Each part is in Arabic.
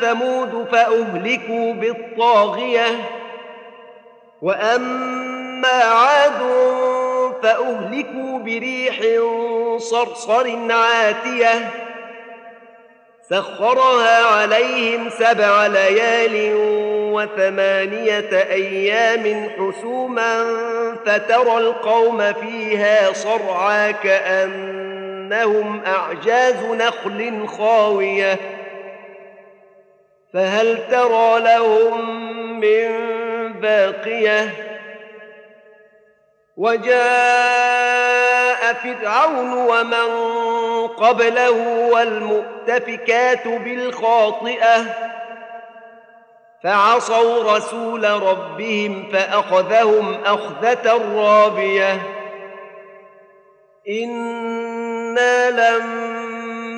ثمود فأهلكوا بالطاغية وأما عاد فأهلكوا بريح صرصر عاتية سخرها عليهم سبع ليال وثمانية أيام حسوما فترى القوم فيها صرعى كأنهم أعجاز نخل خاوية. فهل ترى لهم من باقية؟ وجاء فرعون ومن قبله والمؤتفكات بالخاطئة فعصوا رسول ربهم فأخذهم أخذة رابية. إنا لما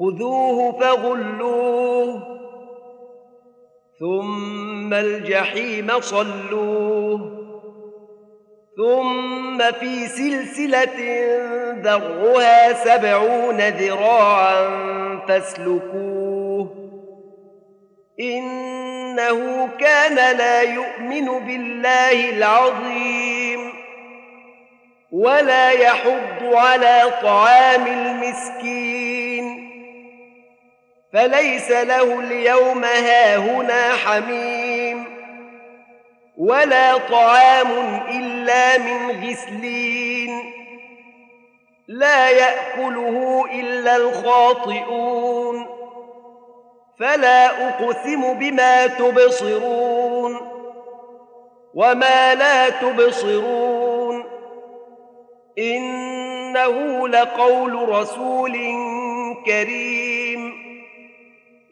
خذوه فغلوه. ثم الجحيم صلوه. ثم في سلسلة ذرها سبعون ذراعا فاسلكوه. إنه كان لا يؤمن بالله العظيم ولا يحض على طعام المسكين. فليس له اليوم هاهنا حميم ولا طعام إلا من غسلين لا يأكله إلا الخاطئون فلا أقسم بما تبصرون وما لا تبصرون إنه لقول رسول كريم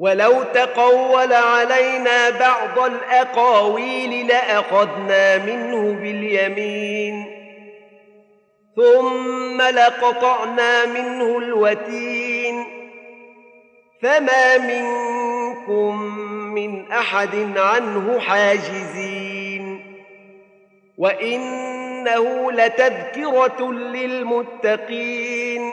ولو تقول علينا بعض الأقاويل لأخذنا منه باليمين. ثم لقطعنا منه الوتين. فما منكم من أحد عنه حاجزين. وإنه لتذكرة للمتقين.